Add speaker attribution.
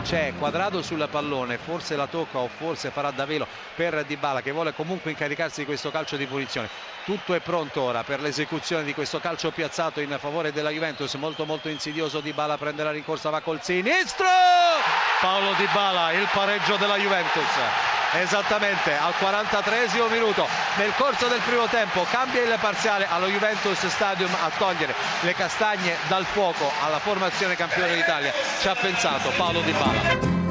Speaker 1: c'è Quadrado sul pallone, forse la tocca o forse farà da velo per Dybala che vuole comunque incaricarsi di questo calcio di punizione. Tutto è pronto ora per l'esecuzione di questo calcio piazzato in favore della Juventus, molto molto insidioso Dybala prende la rincorsa, va col sinistro! Paolo Dybala, il pareggio della Juventus. Esattamente al 43 minuto. Nel corso del primo tempo cambia il parziale allo Juventus Stadium a togliere le castagne dal fuoco alla formazione campione d'Italia. Ci ha pensato Paolo Di Bala